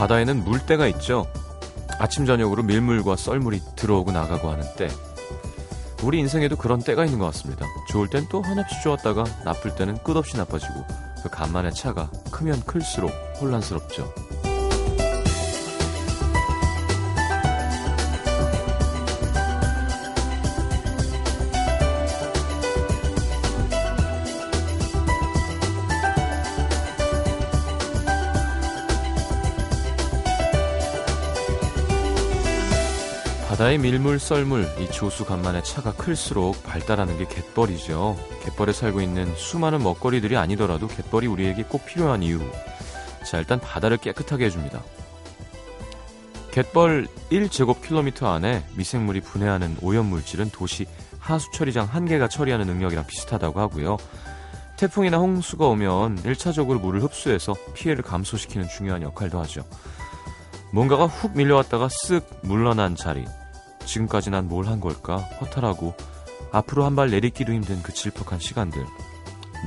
바다에는 물때가 있죠. 아침 저녁으로 밀물과 썰물이 들어오고 나가고 하는 때. 우리 인생에도 그런 때가 있는 것 같습니다. 좋을 땐 또 한없이 좋았다가 나쁠 때는 끝없이 나빠지고 그 간만의 차가 크면 클수록 혼란스럽죠. 바다의 밀물 썰물 이 조수 간만에 차가 클수록 발달하는 게 갯벌이죠. 갯벌에 살고 있는 수많은 먹거리들이 아니더라도 갯벌이 우리에게 꼭 필요한 이유. 자 일단 바다를 깨끗하게 해줍니다. 갯벌 1제곱킬로미터 안에 미생물이 분해하는 오염물질은 도시 하수처리장 한 개가 처리하는 능력이랑 비슷하다고 하고요. 태풍이나 홍수가 오면 1차적으로 물을 흡수해서 피해를 감소시키는 중요한 역할도 하죠. 뭔가가 훅 밀려왔다가 쓱 물러난 자리. 지금까지 난 뭘 한 걸까 허탈하고 앞으로 한 발 내딛기도 힘든 그 질퍽한 시간들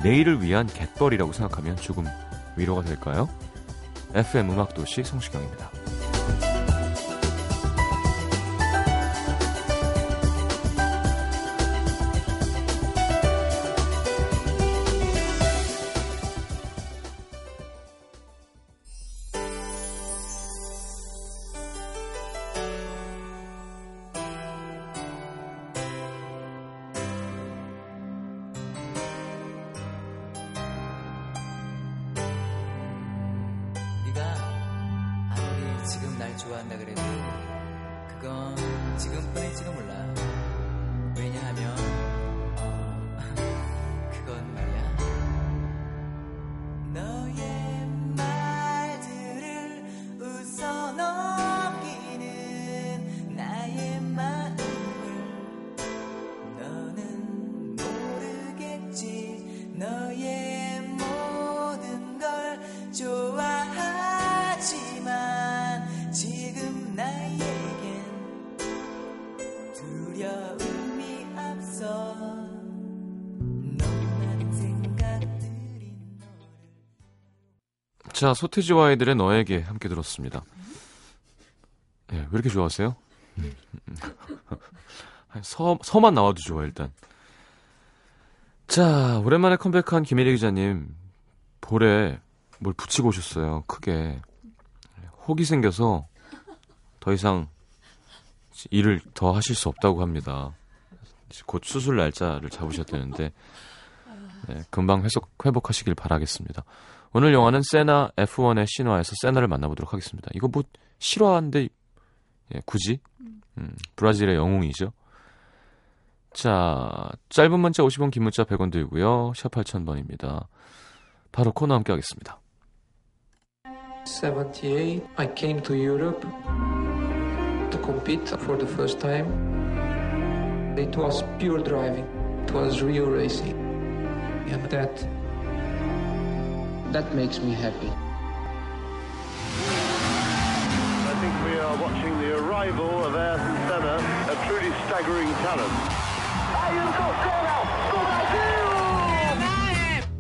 내일을 위한 갯벌이라고 생각하면 조금 위로가 될까요? FM 음악도시 성시경입니다. 자, 소태지와 아이들의 너에게 함께 들었습니다. 예, 왜 이렇게 좋아하세요? 음. 서, 서만 나와도 좋아, 일단. 자, 오랜만에 컴백한 김혜리 기자님, 볼에 뭘 붙이고 오셨어요, 크게. 혹이 생겨서 더 이상 일을 더 하실 수 없다고 합니다. 곧 수술 날짜를 잡으셨다는데, 네, 금방 회복, 회복하시길 바라겠습니다. 오늘 영화는 세나 F1의 신화에서 세나를 만나보도록 하겠습니다. 이거 뭐 실화인데 예, 굳이 음, 브라질의 영웅이죠. 자, 짧은 문자 50원, 긴 문자 100원 들고요. 샵 8000번입니다. 바로 코너 함께 하겠습니다. 78, I came to Europe to compete for the first time. It was pure driving. It was real racing. And that that makes me happy. I think we are watching the arrival of Ayrton Senna, a truly staggering talent.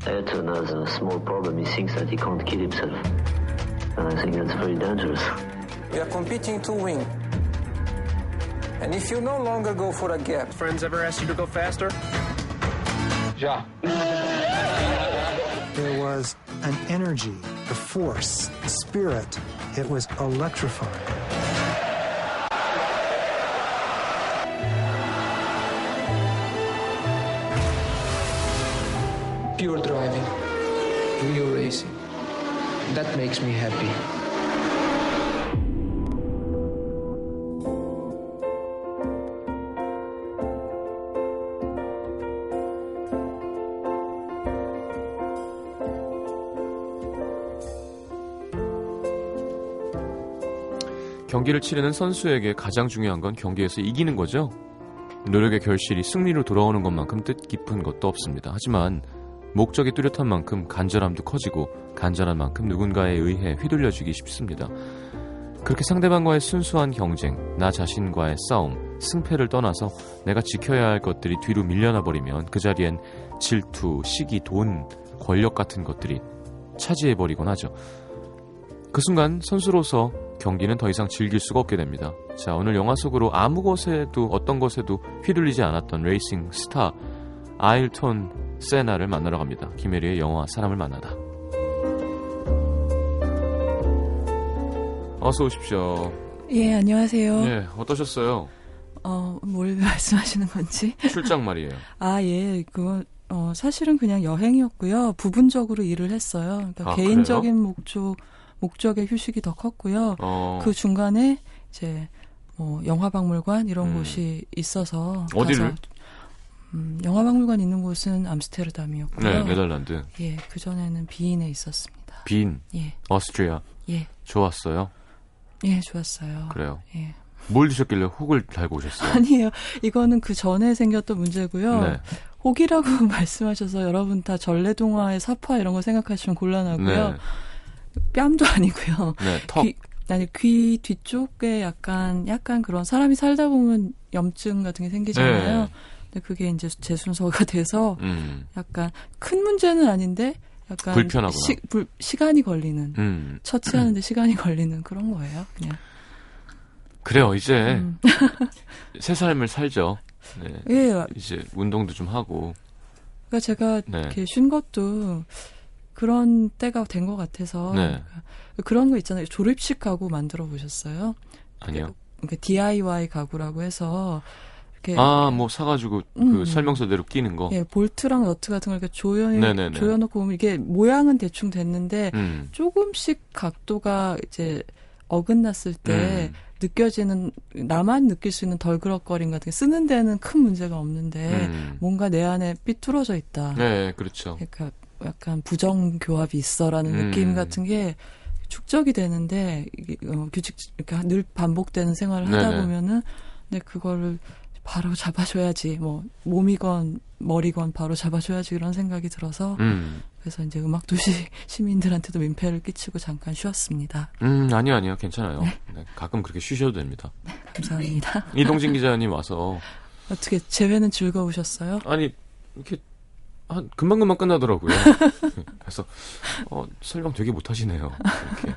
Ayrton has a small problem. He thinks that he can't kill himself. And I think that's very dangerous. We are competing to win. And if you no longer go for a gap, Friends ever asked you to go faster? yeah. There was an energy, a force, a spirit. It was electrifying. pure driving, real racing. That makes me happy. 경기를 치르는 선수에게 가장 중요한 건 경기에서 이기는 거죠. 노력의 결실이 승리로 돌아오는 것만큼 뜻깊은 것도 없습니다. 하지만 목적이 뚜렷한 만큼 간절함도 커지고 간절한 만큼 누군가에 의해 휘둘려지기 쉽습니다. 그렇게 상대방과의 순수한 경쟁, 나 자신과의 싸움, 승패를 떠나서 내가 지켜야 할 것들이 뒤로 밀려나 버리면 그 자리엔 질투, 시기, 돈, 권력 같은 것들이 차지해 버리곤 하죠. 그 순간 선수로서 경기는 더 이상 즐길 수가 없게 됩니다. 자, 오늘 영화 속으로 아무 것에도 어떤 것에도 휘둘리지 않았던 레이싱 스타 아일톤 세나를 만나러 갑니다. 김혜리의 영화 사람을 만나다. 어서 오십시오. 예, 안녕하세요. 예, 어떠셨어요? 어, 뭘 말씀하시는 건지? 출장 말이에요. 아, 예, 그건, 어, 사실은 그냥 여행이었고요. 부분적으로 일을 했어요. 그러니까 아, 개인적인 목적, 목적의 휴식이 더 컸고요. 어, 그 중간에 이제, 뭐, 영화박물관 이런 음. 곳이 있어서. 어디를? 음, 영화박물관 있는 곳은 암스테르담이었고요. 네, 네덜란드. 예, 그 전에는 비인에 있었습니다. 빈, 예, 오스트리아. 예, 좋았어요. 예, 좋았어요. 그래요. 예. 뭘 드셨길래 혹을 달고 오셨어요? 아니에요. 이거는 그 전에 생겼던 문제고요. 네. 혹이라고 말씀하셔서 여러분 다 전래동화의 사파 이런 거 생각하시면 곤란하고요. 네. 뺨도 아니고요. 네, 턱. 귀, 아니 귀 뒤쪽에 약간 약간 그런 사람이 살다 보면 염증 같은 게 생기잖아요. 네. 근데 그게 이제 제 순서가 돼서 음. 약간 큰 문제는 아닌데 약간 불편하구나. 시, 불- 시간이 걸리는 음. 처치하는데 시간이 걸리는 그런 거예요. 그냥. 그래요. 이제 음. 새 삶을 살죠. 네. 예, 이제 운동도 좀 하고. 그러니까 제가 네. 이렇게 쉰 것도 그런 때가 된 것 같아서 네. 그런 거 있잖아요. 조립식 가구 만들어 보셨어요? 아니요. 그러니까 DIY 가구라고 해서 이렇게 아, 뭐 사가지고 그 음. 설명서대로 끼는 거. 예, 볼트랑 너트 같은 걸 이렇게 조여 네네네. 조여놓고 보면 이게 모양은 대충 됐는데 음. 조금씩 각도가 이제 어긋났을 때 음. 느껴지는 나만 느낄 수 있는 덜그럭거림 같은 게 쓰는 데는 큰 문제가 없는데 음. 뭔가 내 안에 삐뚤어져 있다. 네, 그렇죠. 그러니까 약간 부정 교합이 있어라는 음. 느낌 같은 게 축적이 되는데 이게 어, 규칙 이렇게 늘 반복되는 생활을 하다 네네. 보면은 근데 그거를 바로 잡아줘야지 뭐 몸이건 머리건 바로 잡아줘야지 이런 생각이 들어서 음. 그래서 이제 음악 도시 시민들한테도 민폐를 끼치고 잠깐 쉬었습니다. 음, 아니요, 아니요. 괜찮아요. 네, 가끔 그렇게 쉬셔도 됩니다. 감사합니다. 이동진 기자님 와서 어떻게 재회는 즐거우셨어요? 아니 이렇게 한 금방금방 끝나더라고요. 그래서 어, 설명 되게 못하시네요. 이렇게.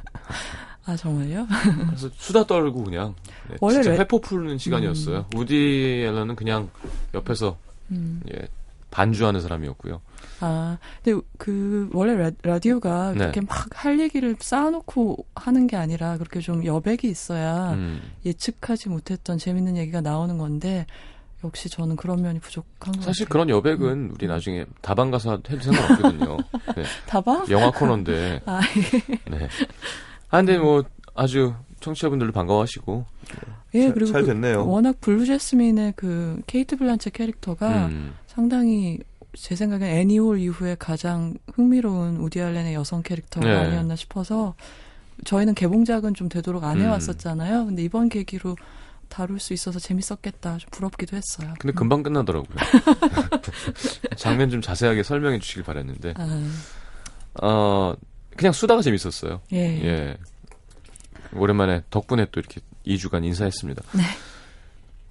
아 정말요? 그래서 수다 떨고 그냥 네, 원래 진짜 레- 회포 푸는 시간이었어요. 우디 앨런은 그냥 옆에서 음. 예, 반주하는 사람이었고요. 아, 근데 그 원래 라, 라디오가 네. 그렇게 막할 얘기를 쌓아놓고 하는 게 아니라 그렇게 좀 여백이 있어야 음. 예측하지 못했던 재밌는 얘기가 나오는 건데 역시 저는 그런 면이 부족한 것 사실 같아요. 그런 여백은 우리 나중에 다방 가서 해도 상관없거든요. 네, 다방? 영화 코너인데. 아, 네. 아, 근데 뭐 아주 청취자분들도 반가워하시고 예, 잘- 그리고 잘그 됐네요. 워낙 블루 재스민의 그 케이트 블란쳇 캐릭터가 음. 상당히 제 생각엔 애니홀 이후에 가장 흥미로운 우디 알렌의 여성 캐릭터가 네. 아니었나 싶어서 저희는 개봉작은 좀 되도록 안 음. 해왔었잖아요. 근데 이번 계기로 다룰 수 있어서 재밌었겠다. 좀 부럽기도 했어요. 근데 금방 끝나더라고요. 장면 좀 자세하게 설명해 주시길 바랬는데 아, 어 그냥 수다가 재밌었어요. 예. 예. 오랜만에 덕분에 또 이렇게 2주간 인사했습니다. 네.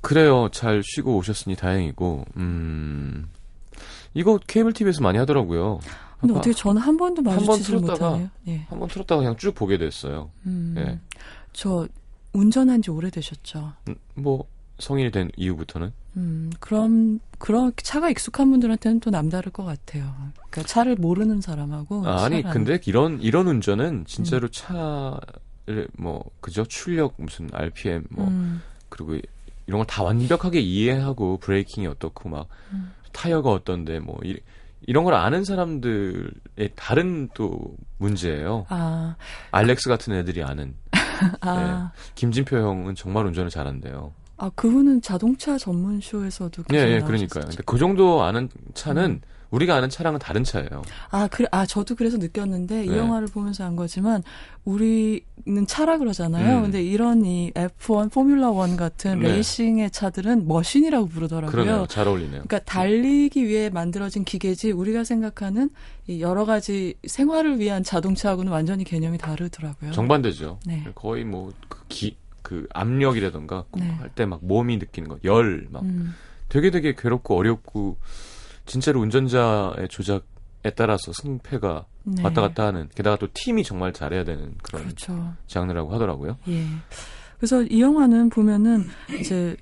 그래요. 잘 쉬고 오셨으니 다행이고, 음, 이거 케이블 TV에서 많이 하더라고요. 근데 어떻게 저는 한 번도 틀었다가- 못하네요. 예. 한번 틀었다가 그냥 쭉 보게 됐어요. 음, 예. 저 운전한 지 오래되셨죠. 음, 뭐, 성인이 된 이후부터는. 음, 그럼, 그런 차가 익숙한 분들한테는 또 남다를 것 같아요. 그러니까 차를 모르는 사람하고. 아, 니 근데 이런, 이런 운전은 음. 진짜로 차를 뭐, 그죠? 출력, 무슨 RPM, 뭐, 음, 그리고 이런 걸 다 완벽하게 이해하고 브레이킹이 어떻고 막 음. 타이어가 어떤데 뭐 이, 이런 걸 아는 사람들의 다른 또 문제예요. 아, 알렉스 같은 애들이 아는 아, 김진표 형은 정말 운전을 잘한대요. 아, 그분은 자동차 전문 쇼에서도 예, 예. 그러니까요. 근데 그 정도 아는 차는 음. 우리가 아는 차랑은 다른 차예요. 아, 그래, 아, 저도 그래서 느꼈는데, 이 네. 영화를 보면서 안 거지만, 우리는 차라 그러잖아요. 음. 근데 이런 이 F1, 포뮬러 1 같은 네. 레이싱의 차들은 머신이라고 부르더라고요. 그러네요. 잘 어울리네요. 그러니까 달리기 위해 만들어진 기계지 우리가 생각하는 이 여러 가지 생활을 위한 자동차하고는 완전히 개념이 다르더라고요. 정반대죠. 네. 거의 뭐 그 기, 그 압력이라던가 네. 할때 막 몸이 느끼는 거, 열, 막 음, 되게 되게 괴롭고 어렵고 진짜로 운전자의 조작에 따라서 승패가 네. 왔다 갔다 하는 게다가 또 팀이 정말 잘해야 되는 그런 그렇죠. 장르라고 하더라고요. 예. 그래서 이 영화는 보면은 이제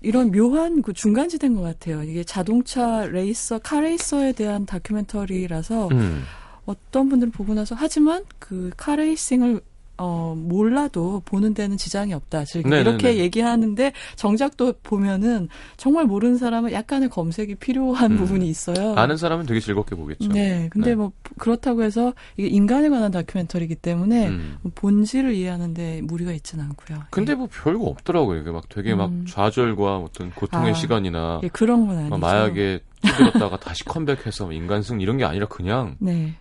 이런 묘한 그 중간지대인 것 같아요. 이게 자동차 레이서, 카레이서에 대한 다큐멘터리라서 음. 어떤 분들은 보고 나서 하지만 그 카레이싱을 어 몰라도 보는 데는 지장이 없다. 즉 네네네. 이렇게 얘기하는데 정작 또 보면은 정말 모르는 사람은 약간의 검색이 필요한 음. 부분이 있어요. 아는 사람은 되게 즐겁게 보겠죠. 네. 근데 네. 뭐 그렇다고 해서 이게 인간에 관한 다큐멘터리이기 때문에 음. 본질을 이해하는데 무리가 있지는 않고요. 근데 뭐 별거 없더라고요. 이게 막 되게 막 음. 좌절과 어떤 고통의 아, 시간이나 예, 그런 건 아니죠. 막 마약에 찌들었다가 다시 컴백해서 인간승 이런 게 아니라 그냥 네.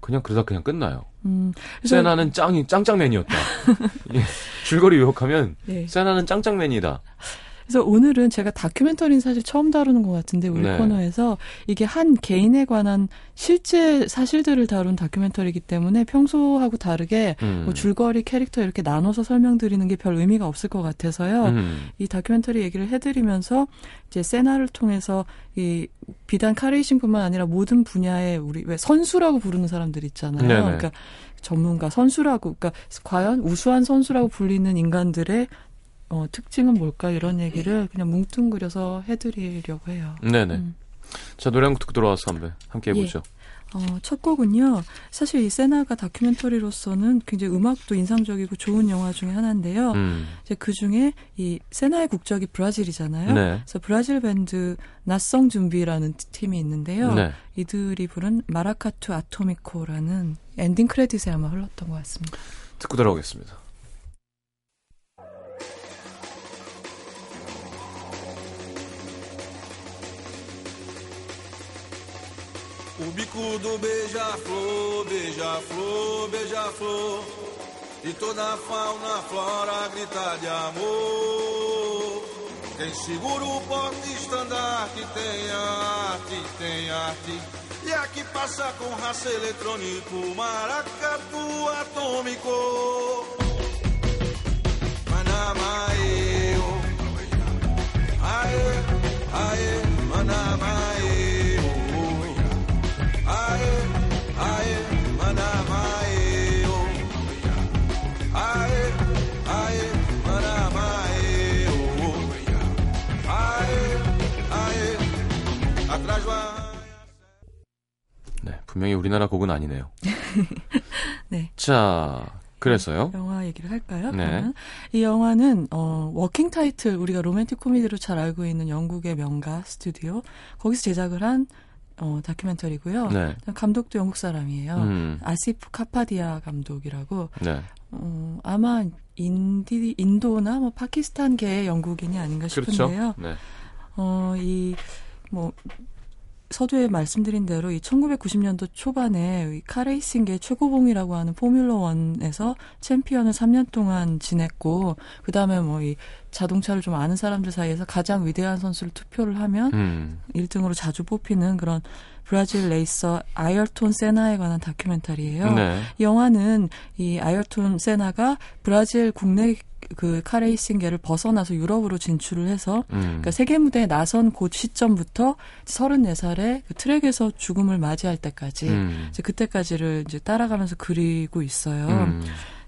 그냥 그러다 그냥 끝나요. 음. 그래서 세나는 짱이 짱짱맨이었다. 예, 줄거리 요약하면 네. 세나는 짱짱맨이다. 그래서 오늘은 제가 다큐멘터리는 사실 처음 다루는 것 같은데 우리 네. 코너에서 이게 한 개인에 관한 실제 사실들을 다룬 다큐멘터리이기 때문에 평소하고 다르게 음. 뭐 줄거리 캐릭터 이렇게 나눠서 설명드리는 게 별 의미가 없을 것 같아서요. 음. 이 다큐멘터리 얘기를 해드리면서 이제 세나를 통해서 이 비단 카레이싱뿐만 아니라 모든 분야의 우리 왜 선수라고 부르는 사람들 있잖아요. 네네. 그러니까 전문가 선수라고 그러니까 과연 우수한 선수라고 불리는 인간들의 어, 특징은 뭘까 이런 얘기를 그냥 뭉뚱그려서 해드리려고 해요. 네네. 음. 자 노래 한 곡 듣고 돌아와서 한번 함께 해보죠. 어, 첫 곡은요. 사실 이 세나가 다큐멘터리로서는 굉장히 음악도 인상적이고 좋은 영화 중에 하나인데요. 음. 이제 그 중에 이 세나의 국적이 브라질이잖아요. 네. 그래서 브라질 밴드 낯성 준비라는 팀이 있는데요. 네. 이들이 부른 마라카투 아토미코라는 엔딩 크레딧에 아마 흘렀던 것 같습니다. 듣고 돌아오겠습니다. O bicudo beija-flor, beija-flor, beija-flor. E toda a fauna, flora grita de amor. Quem segura o porta-estandarte tem arte, tem arte. E aqui passa com raça eletrônico, maracatu atômico. Manamaeo. Aê, aê, Manamaeo. Aê, 분명히 우리나라 곡은 아니네요. 네. 자, 그래서요. 영화 얘기를 할까요? 네. 그러면? 이 영화는 어, 워킹 타이틀 우리가 로맨틱 코미디로 잘 알고 있는 영국의 명가 스튜디오 거기서 제작을 한 어, 다큐멘터리고요. 네. 감독도 영국 사람이에요. 음, 아시프 카파디아 감독이라고 네. 어, 아마 인디 인도나 뭐 파키스탄계의 영국인이 아닌가 그렇죠. 싶은데요. 네. 어, 이, 뭐, 서두에 말씀드린 대로 이 1990년도 초반에 이 카레이싱계 최고봉이라고 하는 포뮬러 1에서 챔피언을 3년 동안 지냈고, 그 다음에 뭐 이 자동차를 좀 아는 사람들 사이에서 가장 위대한 선수를 투표를 하면 음, 1등으로 자주 뽑히는 그런 브라질 레이서 아이얼톤 세나에 관한 다큐멘터리예요. 네. 이 영화는 이 아이얼톤 세나가 브라질 국내 그 카레이싱계를 벗어나서 유럽으로 진출을 해서 음, 그러니까 세계 무대에 나선 그 시점부터 34살에 그 트랙에서 죽음을 맞이할 때까지 음, 이제 그때까지를 이제 따라가면서 그리고 있어요. 음.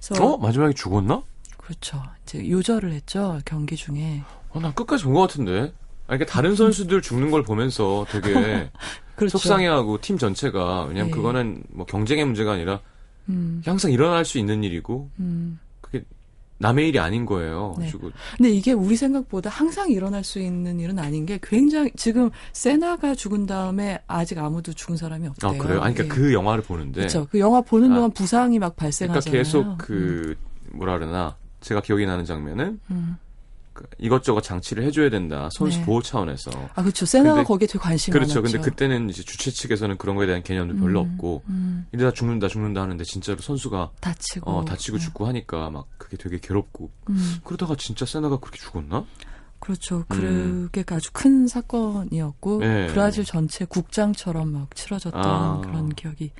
그래서 어? 마지막에 죽었나? 그렇죠. 이제 요절을 했죠 경기 중에. 어, 난 끝까지 본 것 같은데. 아니, 그러니까 다른 선수들 죽는 걸 보면서 되게 그렇죠. 속상해하고 팀 전체가 왜냐면 네. 그거는 뭐 경쟁의 문제가 아니라 음, 항상 일어날 수 있는 일이고 음. 그게 남의 일이 아닌 거예요. 네. 근데 이게 우리 생각보다 항상 일어날 수 있는 일은 아닌 게 굉장히 지금 세나가 죽은 다음에 아직 아무도 죽은 사람이 없대요. 아 그래요? 아니 그러니까 예. 그 영화를 보는데 그렇죠. 그 영화 보는 아. 동안 부상이 막 그러니까 발생하잖아요. 계속 그 뭐라 그러나 제가 기억이 나는 장면은 음. 그 이것저것 장치를 해줘야 된다 선수 네. 보호 차원에서 아 그렇죠. 세나가 근데- 거기에 되게 관심이 그렇죠. 많았죠. 근데 그때는 이제 주최 측에서는 그런 거에 대한 개념도 별로 음, 없고 음, 이러다 죽는다 죽는다 하는데 진짜로 선수가 다치고 어, 다치고 네. 죽고 하니까 막 그게 되게 괴롭고 음, 그러다가 진짜 세나가 그렇게 죽었나? 그렇죠. 음. 그게 아주 큰 사건이었고 네. 브라질 전체 국장처럼 막 치러졌던 아. 그런 기억이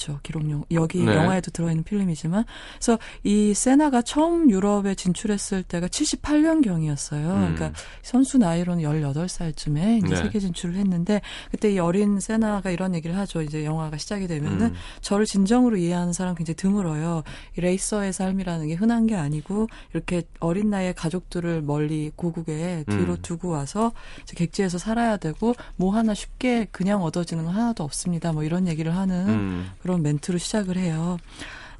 있죠. 기록용 여기 네. 영화에도 들어있는 필름이지만 그래서 이 세나가 처음 유럽에 진출했을 때가 78년 경이었어요. 음. 그러니까 선수 나이로는 18살쯤에 이제 네. 세계 진출을 했는데 그때 이 어린 세나가 이런 얘기를 하죠. 이제 영화가 시작이 되면은 음. 저를 진정으로 이해하는 사람 굉장히 드물어요. 이 레이서의 삶이라는 게 흔한 게 아니고 이렇게 어린 나이에 가족들을 멀리 고국에 뒤로 음. 두고 와서 객지에서 살아야 되고 뭐 하나 쉽게 그냥 얻어지는 건 하나도 없습니다. 뭐 이런 얘기를 하는 음. 그런 멘트로 시작을 해요.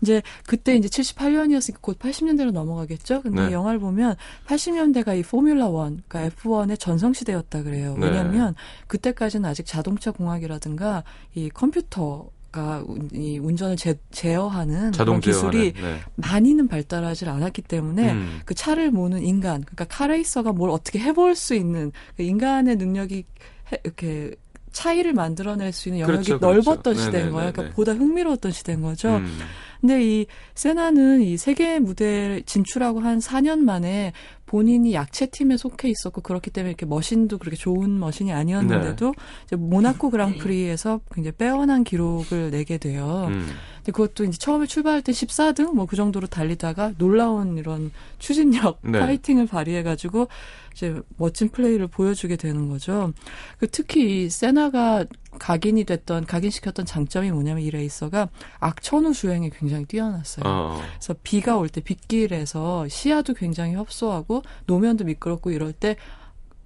이제 그때 이제 78년이었으니까 곧 80년대로 넘어가겠죠. 근데 네. 영화를 보면 80년대가 이 포뮬라 1, 그러니까 F1의 전성 시대였다 그래요. 네. 왜냐하면 그때까지는 아직 자동차 공학이라든가 이 컴퓨터가 운- 이 운전을 제, 제어하는 그런 기술이 네. 많이는 발달하지 않았기 때문에 음. 그 차를 모는 인간, 그러니까 카레이서가 뭘 어떻게 해볼 수 있는 그 인간의 능력이 해- 이렇게 차이를 만들어낼 수 있는 영역이 그렇죠, 그렇죠. 넓었던 시대인 네네네네. 거예요. 그러니까 보다 흥미로웠던 시대인 거죠. 음. 근데 이 세나는 이 세계 무대에 진출하고 한 4년 만에 본인이 약체 팀에 속해 있었고 그렇기 때문에 이렇게 머신도 그렇게 좋은 머신이 아니었는데도 이제 모나코 그랑프리에서 굉장히 빼어난 기록을 내게 돼요. 음. 근데 그것도 이제 처음에 출발할 때 14등 뭐 그 정도로 달리다가 놀라운 이런 추진력, 네. 파이팅을 발휘해가지고 이제 멋진 플레이를 보여주게 되는 거죠. 그 특히 이 세나가 각인이 됐던 각인시켰던 장점이 뭐냐면 이 레이서가 악천후 주행에 굉장히 뛰어났어요. 어. 그래서 비가 올 때 빗길에서 시야도 굉장히 협소하고 노면도 미끄럽고 이럴 때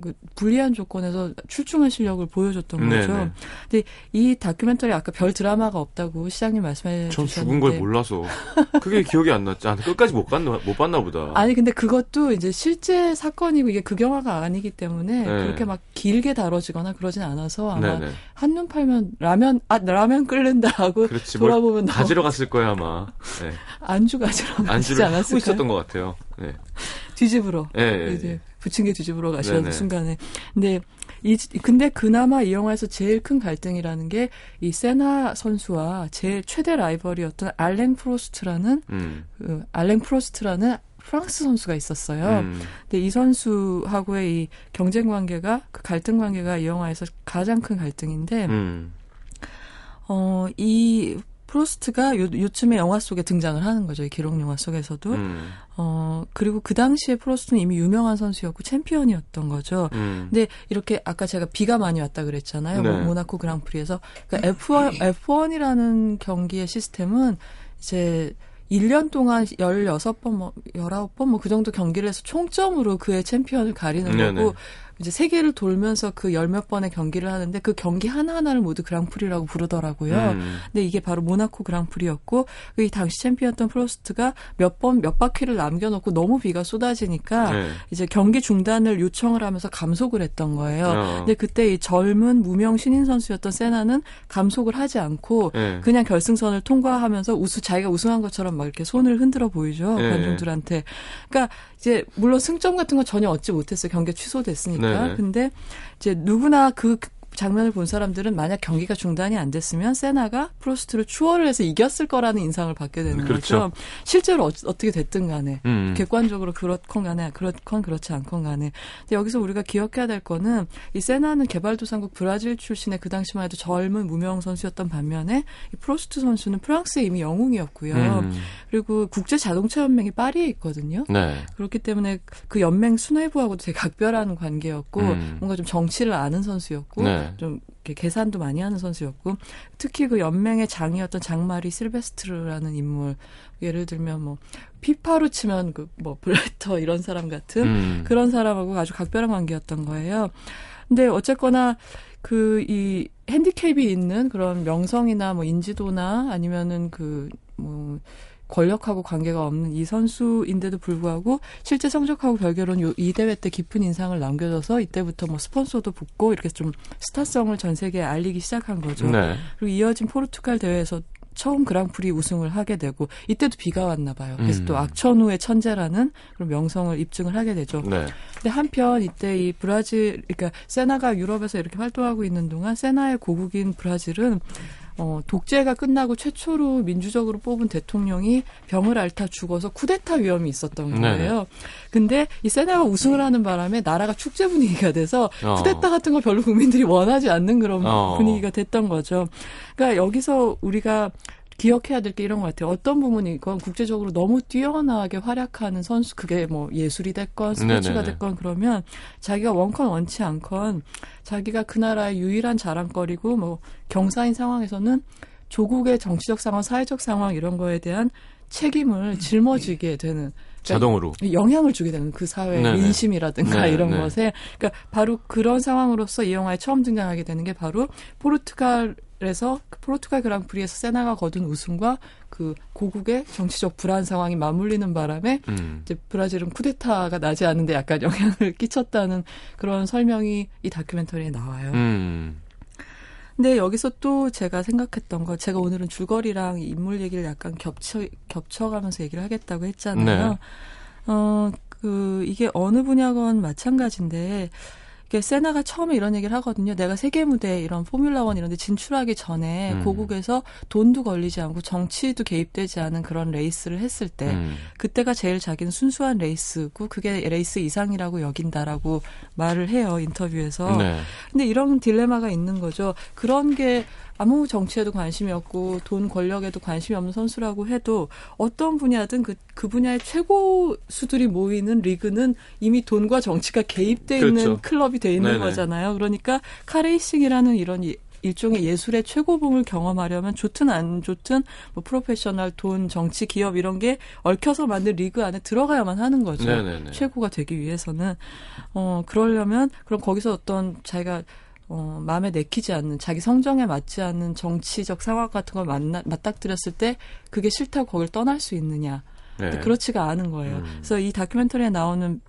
그 불리한 조건에서 출중한 실력을 보여줬던 거죠. 네네. 근데 이 다큐멘터리 아까 별 드라마가 없다고 시장님 말씀해 전 주셨는데 죽은 걸 몰라서 그게 기억이 안 났지. 아, 끝까지 못 봤나 못 봤나 보다. 아니 근데 그것도 이제 실제 사건이고 이게 극영화가 아니기 때문에 네. 그렇게 막 길게 다뤄지거나 그러진 않아서 아마 네네. 한눈 팔면 라면 아 라면 끓는다 하고 그렇지. 뭘 돌아보면 가지러 갔을 거야 아마. 네. 안주 가지러 가지 안주를 하고 않았을까요? 있었던 것 같아요. 네. 뒤집으러 예, 예, 이제 예. 부침개 뒤집으러 가시는 네네. 순간에 근데 이 근데 그나마 이 영화에서 제일 큰 갈등이라는 게 이 세나 선수와 제일 최대 라이벌이었던 알랭 프로스트라는 음. 그 알랭 프로스트라는 프랑스 선수가 있었어요. 음. 근데 이 선수하고의 이 경쟁 관계가 그 갈등 관계가 이 영화에서 가장 큰 갈등인데 음. 어 이 프로스트가 요, 요즘에 영화 속에 등장을 하는 거죠. 이 기록 영화 속에서도. 음. 어, 그리고 그 당시에 프로스트는 이미 유명한 선수였고 챔피언이었던 거죠. 음. 근데 이렇게 아까 제가 비가 많이 왔다 그랬잖아요. 네. 모- 모나코 그랑프리에서. 그러니까 F1, F1이라는 경기의 시스템은 이제 1년 동안 16번, 뭐, 19번, 뭐, 그 정도 경기를 해서 총점으로 그의 챔피언을 가리는 네네. 거고, 이제 세계를 돌면서 그 열 몇 번의 경기를 하는데 그 경기 하나하나를 모두 그랑프리라고 부르더라고요. 음. 근데 이게 바로 모나코 그랑프리였고 그이 당시 챔피언이던 프로스트가 몇 번 몇 바퀴를 남겨놓고 너무 비가 쏟아지니까 네. 이제 경기 중단을 요청을 하면서 감속을 했던 거예요. 어. 근데 그때 이 젊은 무명 신인 선수였던 세나는 감속을 하지 않고 네. 그냥 결승선을 통과하면서 우수 자기가 우승한 것처럼 막 이렇게 손을 흔들어 보이죠 네. 관중들한테. 그러니까 이제 물론 승점 같은 건 전혀 얻지 못했어요. 경기가 취소됐으니까. 네네. 근데 이제 누구나 그 장면을 본 사람들은 만약 경기가 중단이 안 됐으면 세나가 프로스트를 추월을 해서 이겼을 거라는 인상을 받게 되는 그렇죠. 거죠. 실제로 어, 떻게 됐든 간에 음. 객관적으로 그렇건 간에 그렇건 그렇지 않건 간에 근데 여기서 우리가 기억해야 될 거는 이 세나는 개발도상국 브라질 출신의 그 당시만 해도 젊은 무명 선수였던 반면에 이 프로스트 선수는 프랑스에 이미 영웅이었고요. 음. 그리고 국제 자동차 연맹이 파리에 있거든요. 네. 그렇기 때문에 그 연맹 수뇌부하고도 되게 각별한 관계였고 음. 뭔가 좀 정치를 아는 선수였고 네. 좀 이렇게 계산도 많이 하는 선수였고 특히 그 연맹의 장이었던 장마리 실베스트르라는 인물 예를 들면 뭐 피파로 치면 그 뭐 블레터 이런 사람 같은 음. 그런 사람하고 아주 각별한 관계였던 거예요. 근데 어쨌거나 그 이 핸디캡이 있는 그런 명성이나 뭐 인지도나 아니면은 그뭐 권력하고 관계가 없는 이 선수인데도 불구하고 실제 성적하고 별개로는 요- 이 대회 때 깊은 인상을 남겨줘서 이때부터 뭐 스폰서도 붙고 이렇게 좀 스타성을 전 세계에 알리기 시작한 거죠. 네. 그리고 이어진 포르투갈 대회에서 처음 그랑프리 우승을 하게 되고 이때도 비가 왔나 봐요. 그래서 음. 또 악천후의 천재라는 그런 명성을 입증을 하게 되죠. 네. 근데 한편 이때 이 브라질 그러니까 세나가 유럽에서 이렇게 활동하고 있는 동안 세나의 고국인 브라질은 어, 독재가 끝나고 최초로 민주적으로 뽑은 대통령이 병을 앓다 죽어서 쿠데타 위험이 있었던. 거예요. 근데 이 세나가 우승을 하는 바람에 나라가 축제 분위기가 돼서 어. 쿠데타 같은 걸 별로 국민들이 원하지 않는 그런 어. 분위기가 됐던 거죠. 그러니까 여기서 우리가 기억해야 될 게 이런 것 같아요. 어떤 부분이건 국제적으로 너무 뛰어나게 활약하는 선수, 그게 뭐 예술이 됐건 스포츠가 네네네. 됐건 그러면 자기가 원컨 원치 않건 자기가 그 나라의 유일한 자랑거리고 뭐 경사인 상황에서는 조국의 정치적 상황, 사회적 상황 이런 거에 대한 책임을 짊어지게 되는 자동으로. 영향을 주게 되는 그 사회의 네네. 민심이라든가 네, 이런 네. 것에 그러니까 바로 그런 상황으로서 이 영화에 처음 등장하게 되는 게 바로 포르투갈에서 그 포르투갈 그랑프리에서 세나가 거둔 우승과 그 고국의 정치적 불안 상황이 맞물리는 바람에 음. 이제 브라질은 쿠데타가 나지 않는데 약간 영향을 끼쳤다는 그런 설명이 이 다큐멘터리에 나와요. 음. 근데 여기서 또 제가 생각했던 거, 제가 오늘은 줄거리랑 인물 얘기를 약간 겹쳐, 겹쳐가면서 얘기를 하겠다고 했잖아요. 네. 어, 그, 이게 어느 분야건 마찬가지인데, 세나가 처음에 이런 얘기를 하거든요. 내가 세계 무대 이런 포뮬라 원 이런 데 진출하기 전에 음. 고국에서 돈도 걸리지 않고 정치도 개입되지 않은 그런 레이스를 했을 때 음. 그때가 제일 자기는 순수한 레이스고 그게 레이스 이상이라고 여긴다라고 말을 해요. 인터뷰에서. 네. 근데 이런 딜레마가 있는 거죠. 그런 게 아무 정치에도 관심이 없고 돈 권력에도 관심이 없는 선수라고 해도 어떤 분야든 그, 그 분야의 최고수들이 모이는 리그는 이미 돈과 정치가 개입돼 있는 그렇죠. 클럽이 돼 있는 네네. 거잖아요. 그러니까 카레이싱이라는 이런 이- 일종의 예술의 최고봉을 경험하려면 좋든 안 좋든 뭐 프로페셔널 돈 정치 기업 이런 게 얽혀서 만든 리그 안에 들어가야만 하는 거죠. 네네네. 최고가 되기 위해서는 어 그러려면 그럼 거기서 어떤 자기가 어 마음에 내키지 않는 자기 성정에 맞지 않는 정치적 상황 같은 걸 만나 맞닥뜨렸을 때 그게 싫다고 거길 떠날 수 있느냐? 네. 그렇지가 않은 거예요. 음. 그래서 이 다큐멘터리에 나오는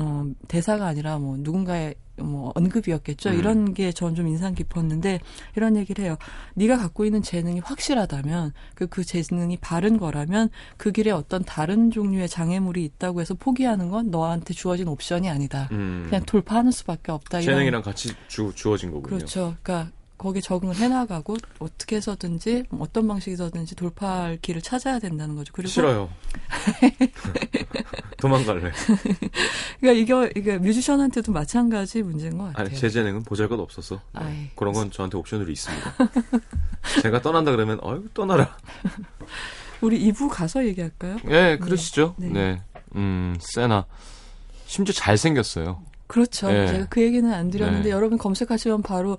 어 대사가 아니라 뭐 누군가의 뭐 언급이었겠죠. 음. 이런 게 전 좀 인상 깊었는데 이런 얘기를 해요. 네가 갖고 있는 재능이 확실하다면 그 그 재능이 바른 거라면 그 길에 어떤 다른 종류의 장애물이 있다고 해서 포기하는 건 너한테 주어진 옵션이 아니다. 음. 그냥 돌파하는 수밖에 없다. 재능이랑 같이 주, 주어진 거군요. 그렇죠. 그러니까 거기에 적응을 해나가고 어떻게 해서든지 어떤 방식이서든지 돌파할 길을 찾아야 된다는 거죠. 그리고 싫어요. 도망갈래. 그러니까 이게 이게 뮤지션한테도 마찬가지 문제인 것 같아요. 아니, 제 재능은 보잘것 없어서. 네. 그런 건 저한테 옵션으로 있습니다. 제가 떠난다 그러면, 어유 떠나라. 우리 2부 가서 얘기할까요? 예, 그러시죠. 네. 네. 음, 세나. 심지어 잘 생겼어요. 그렇죠. 네. 제가 그 얘기는 안 드렸는데 네. 여러분 검색하시면 바로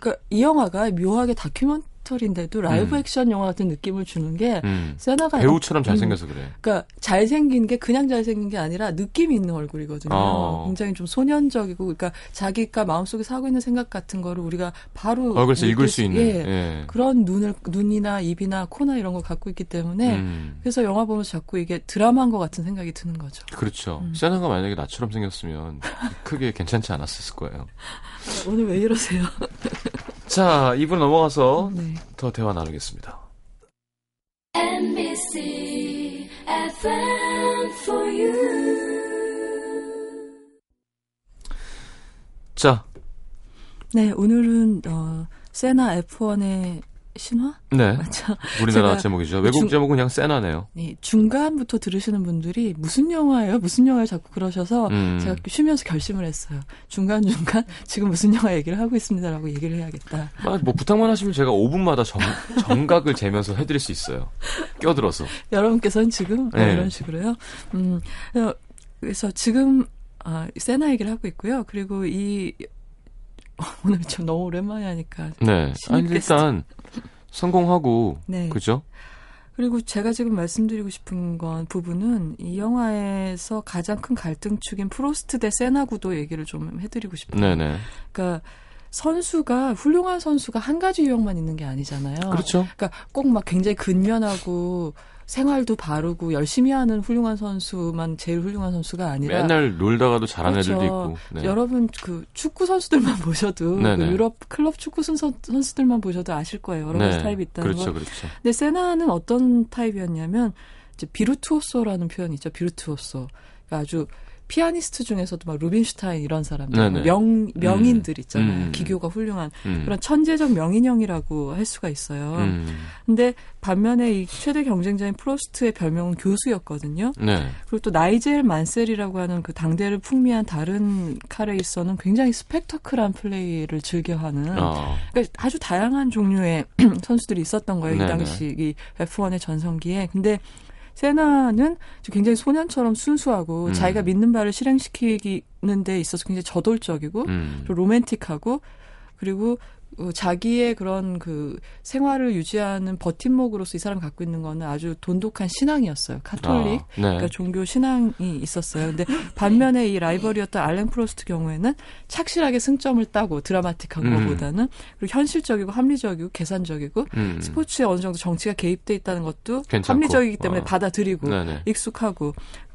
그러니까 이 영화가 묘하게 다큐멘 터리인데도 라이브 음. 액션 영화 같은 느낌을 주는 게 음. 세나가 배우처럼 음, 잘생겨서 그래. 그러니까 잘생긴 게 그냥 잘생긴 게 아니라 느낌이 있는 얼굴이거든요. 어. 굉장히 좀 소년적이고, 그러니까 자기가 마음속에 사고 있는 생각 같은 거를 우리가 바로 얼굴에서 느낄 읽을 수 있는. 예, 예. 그런 눈을 눈이나 입이나 코나 이런 걸 갖고 있기 때문에 음, 그래서 영화 보면서 자꾸 이게 드라마인 것 같은 생각이 드는 거죠. 그렇죠. 음. 세나가 만약에 나처럼 생겼으면 크게 괜찮지 않았을 거예요. 오늘 왜 이러세요? 자, 2분 넘어가서 네. 더 대화 나누겠습니다. NBC FM for you. 자, 네, 오늘은 어 세나 F1의 신화? 네. 맞죠? 우리나라 제목이죠. 외국 중- 제목은 그냥 세나네요. 네, 중간부터 들으시는 분들이 무슨 영화예요? 무슨 영화예요? 자꾸 그러셔서 음. 제가 쉬면서 결심을 했어요. 중간중간 지금 무슨 영화 얘기를 하고 있습니다라고 얘기를 해야겠다. 아, 뭐 부탁만 하시면 제가 5분마다 정, 정각을 재면서 해드릴 수 있어요. 껴들어서. 여러분께서는 지금 어, 네. 이런 식으로요. 음, 그래서- 그래서 지금 아, 세나 얘기를 하고 있고요. 그리고 이 오늘 좀 너무 오랜만에 하니까 네. 아니. 일단 성공하고 네. 그죠? 그리고 제가 지금 말씀드리고 싶은 건 부분은 이 영화에서 가장 큰 갈등축인 프로스트 대 세나 구도 얘기를 좀 해드리고 싶어요. 네네. 그러니까 선수가 훌륭한 선수가 한 가지 유형만 있는 게 아니잖아요. 그렇죠. 그러니까 꼭 막 굉장히 근면하고 생활도 바르고 열심히 하는 훌륭한 선수만 제일 훌륭한 선수가 아니라 맨날 놀다가도 잘하는 그렇죠. 애들도 있고. 네. 여러분 그 축구 선수들만 보셔도 그. 유럽 클럽 축구 선수, 선수들만 보셔도 아실 거예요. 여러 가지 타입이 있다는 그렇죠, 걸. 그렇죠. 근데 세나는 어떤 타입이었냐면 이제 비르투오소라는 표현이 있죠. 비르투오소. 그러니까 아주 피아니스트 중에서도 막 루빈슈타인 이런 사람들 네네. 명 명인들 있잖아요. 음. 기교가 훌륭한 음. 그런 천재적 명인형이라고 할 수가 있어요. 음. 근데 반면에 이 최대 경쟁자인 프로스트의 별명은 교수였거든요. 네. 그리고 또 나이젤 만셀이라고 하는 그 당대를 풍미한 다른 카레이서는 굉장히 스펙터클한 플레이를 즐겨하는 어. 그러니까 아주 다양한 종류의 선수들이 있었던 거예요. 이 네네. 당시 이 F1의 전성기에. 근데 세나는 굉장히 소년처럼 순수하고 음. 자기가 믿는 바를 실행시키는 데 있어서 굉장히 저돌적이고 음. 또 로맨틱하고 그리고 어, 자기의 그런 그 생활을 유지하는 버팀목으로서 이 사람이 갖고 있는 거는 아주 돈독한 신앙이었어요. 카톨릭. 아, 네. 그러니까 종교 신앙이 있었어요. 근데 반면에 이 라이벌이었던 알랭 프로스트 경우에는 착실하게 승점을 따고 드라마틱한 음. 것보다는 그리고 현실적이고 합리적이고 계산적이고 음. 스포츠에 어느 정도 정치가 개입돼 있다는 것도 괜찮고. 합리적이기 때문에 어. 받아들이고 네네. 익숙하고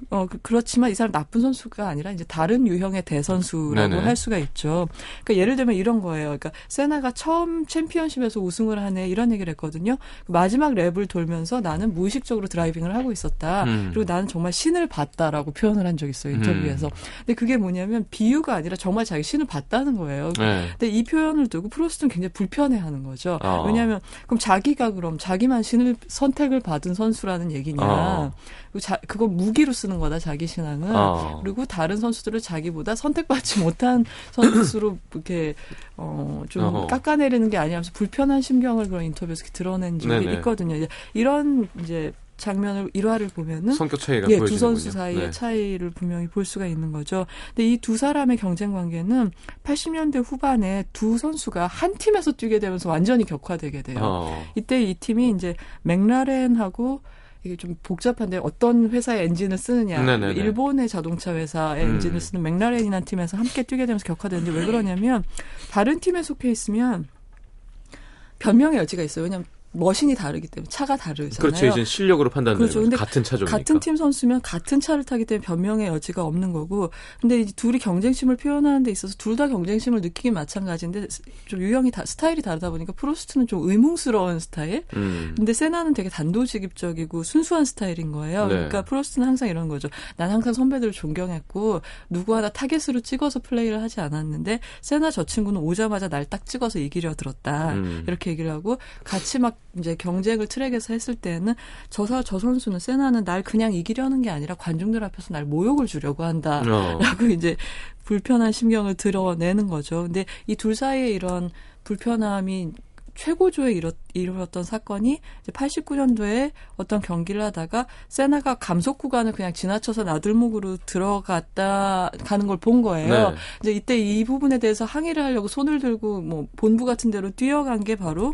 어 그- 그렇지만 이 사람 나쁜 선수가 아니라 이제 다른 유형의 대선수라고 네네. 할 수가 있죠. 그러니까 예를 들면 이런 거예요. 그러니까 세나가 처음 챔피언십에서 우승을 하네 이런 얘기를 했거든요. 그 마지막 랩을 돌면서 나는 무의식적으로 드라이빙을 하고 있었다. 음. 그리고 나는 정말 신을 봤다라고 표현을 한 적이 있어요 인터뷰에서. 음. 근데 그게 뭐냐면 비유가 아니라 정말 자기 신을 봤다는 거예요. 네. 근데 이 표현을 두고 프로스트는 굉장히 불편해하는 거죠. 어. 왜냐하면 그럼 자기가 그럼 자기만 신을 선택을 받은 선수라는 얘기냐? 어. 자, 그거 무기로 쓰는 거다 자기 신앙은. 어. 그리고 다른 선수들을 자기보다 선택받지 못한 선수로 이렇게 어좀 어허. 깎아내리는 게 아니라면서 불편한 심경을 그런 인터뷰에서 드러낸 적이 네네. 있거든요. 이제 이런 이제 장면을 일화를 보면은 성격 차이가 예, 보여지는군요. 두 선수 사이의 네. 차이를 분명히 볼 수가 있는 거죠. 근데 이 두 사람의 경쟁 관계는 80년대 후반에 두 선수가 한 팀에서 뛰게 되면서 완전히 격화되게 돼요. 어. 이때 이 팀이 이제 맥라렌하고 이게 좀 복잡한데 어떤 회사의 엔진을 쓰느냐. 네네네. 일본의 자동차 회사의 음. 엔진을 쓰는 맥라렌이라는 팀에서 함께 뛰게 되면서 격화되는데 왜 그러냐면 다른 팀에 속해 있으면 변명의 여지가 있어요. 왜냐하면 머신이 다르기 때문에 차가 다르잖아요. 그렇죠. 이제 실력으로 판단되는 그렇죠. 근데 같은 차종이니까. 같은 팀 선수면 같은 차를 타기 때문에 변명의 여지가 없는 거고, 근데 이제 둘이 경쟁심을 표현하는 데 있어서 둘 다 경쟁심을 느끼긴 마찬가지인데 좀 유형이 다 스타일이 다르다 보니까 프로스트는 좀 의뭉스러운 스타일, 음. 근데 세나는 되게 단도직입적이고 순수한 스타일인 거예요. 네. 그러니까 프로스트는 항상 이런 거죠. 난 항상 선배들을 존경했고 누구 하나 타겟으로 찍어서 플레이를 하지 않았는데 세나 저 친구는 오자마자 날 딱 찍어서 이기려 들었다. 음. 이렇게 얘기를 하고 같이 막 이제 경쟁을 트랙에서 했을 때는 저사 저 선수는 세나는 날 그냥 이기려는 게 아니라 관중들 앞에서 날 모욕을 주려고 한다. 어. 라고 이제 불편한 심경을 드러내는 거죠. 근데 이 둘 사이에 이런 불편함이 최고조에 이뤘, 이루었던 사건이 이제 89년도에 어떤 경기를 하다가 세나가 감속 구간을 그냥 지나쳐서 나들목으로 들어갔다 가는 걸 본 거예요. 네. 이제 이때 이 부분에 대해서 항의를 하려고 손을 들고 뭐 본부 같은 데로 뛰어간 게 바로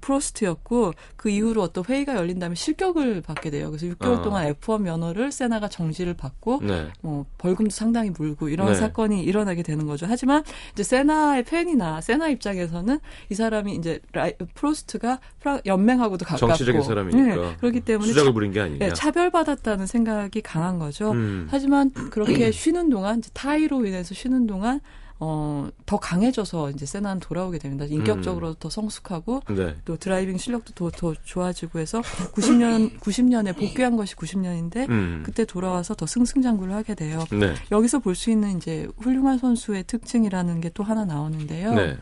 프로스트였고 그 이후로 어떤 회의가 열린 다음에 실격을 받게 돼요. 그래서 6개월 어. 동안 F1 면허를 세나가 정지를 받고 네. 뭐 벌금도 상당히 물고 이런 네. 사건이 일어나게 되는 거죠. 하지만 이제 세나의 팬이나 세나 입장에서는 이 사람이 이제 라이, 프로스트가 프랑, 연맹하고도 가깝고 정치적인 사람이니까. 네, 그렇기 때문에 수작을 차- 부린 게 아니냐. 네, 차별받았다는 생각이 강한 거죠. 음. 하지만 그렇게 쉬는 동안 타의로 인해서 쉬는 동안 어, 더 강해져서 이제 세나는 돌아오게 됩니다. 인격적으로 더 성숙하고 네. 또 드라이빙 실력도 더, 더 좋아지고 해서 90년 90년에 복귀한 것이 90년인데 음. 그때 돌아와서 더 승승장구를 하게 돼요. 네. 여기서 볼 수 있는 이제 훌륭한 선수의 특징이라는 게 또 하나 나오는데요. 네.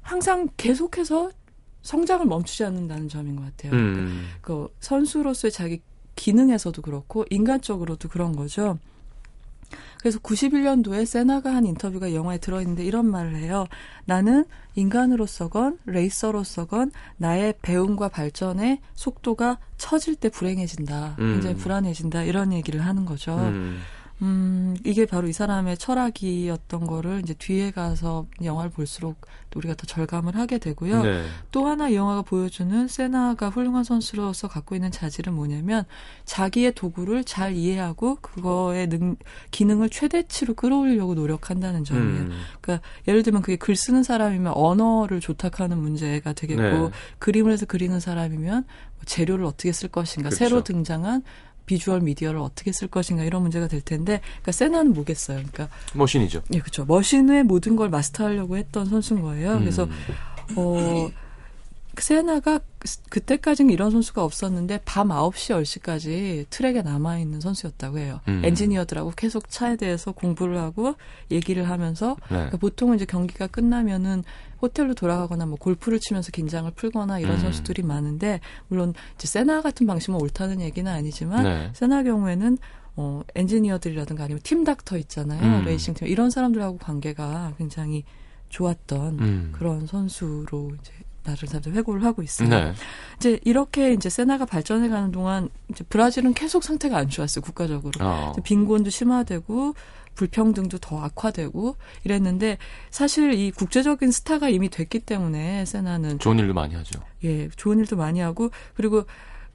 항상 계속해서 성장을 멈추지 않는다는 점인 것 같아요. 음. 그 선수로서의 자기 기능에서도 그렇고 인간적으로도 그런 거죠. 그래서 91년도에 세나가 한 인터뷰가 이 영화에 들어있는데 이런 말을 해요. 나는 인간으로서건 레이서로서건 나의 배움과 발전의 속도가 처질 때 불행해진다. 음. 굉장히 불안해진다. 이런 얘기를 하는 거죠. 음. 음, 이게 바로 이 사람의 철학이었던 거를 이제 뒤에 가서 영화를 볼수록 또 우리가 더 절감을 하게 되고요. 네. 또 하나 이 영화가 보여주는 세나가 훌륭한 선수로서 갖고 있는 자질은 뭐냐면 자기의 도구를 잘 이해하고 그거의 능, 기능을 최대치로 끌어올리려고 노력한다는 점이에요. 음. 그러니까 예를 들면 그게 글 쓰는 사람이면 언어를 조탁하는 문제가 되겠고 네. 그림을 해서 그리는 사람이면 뭐 재료를 어떻게 쓸 것인가 그렇죠. 새로 등장한 비주얼 미디어를 어떻게 쓸 것인가 이런 문제가 될 텐데 그러니까 세나는 뭐겠어요. 그러니까 머신이죠. 예, 그렇죠. 머신의 모든 걸 마스터하려고 했던 선수인 거예요. 그래서 음. 어 세나가 그- 그때까지는 이런 선수가 없었는데 밤 9시, 10시까지 트랙에 남아있는 선수였다고 해요. 음. 엔지니어들하고 계속 차에 대해서 공부를 하고 얘기를 하면서 네. 그러니까 보통은 이제 경기가 끝나면은 호텔로 돌아가거나 뭐 골프를 치면서 긴장을 풀거나 이런 음. 선수들이 많은데 물론 이제 세나 같은 방식은 옳다는 얘기는 아니지만 네. 세나 경우에는 어 엔지니어들이라든가 아니면 팀 닥터 있잖아요. 음. 레이싱 팀 이런 사람들하고 관계가 굉장히 좋았던 음. 그런 선수로 이제 다른 사람들 회고를 하고 있어요. 네. 이제 이렇게 이제 세나가 발전해 가는 동안 이제 브라질은 계속 상태가 안 좋았어요. 국가적으로. 어. 빈곤도 심화되고 불평등도 더 악화되고 이랬는데 사실 이 국제적인 스타가 이미 됐기 때문에 세나는 좋은 일도 많이 하죠. 예, 좋은 일도 많이 하고 그리고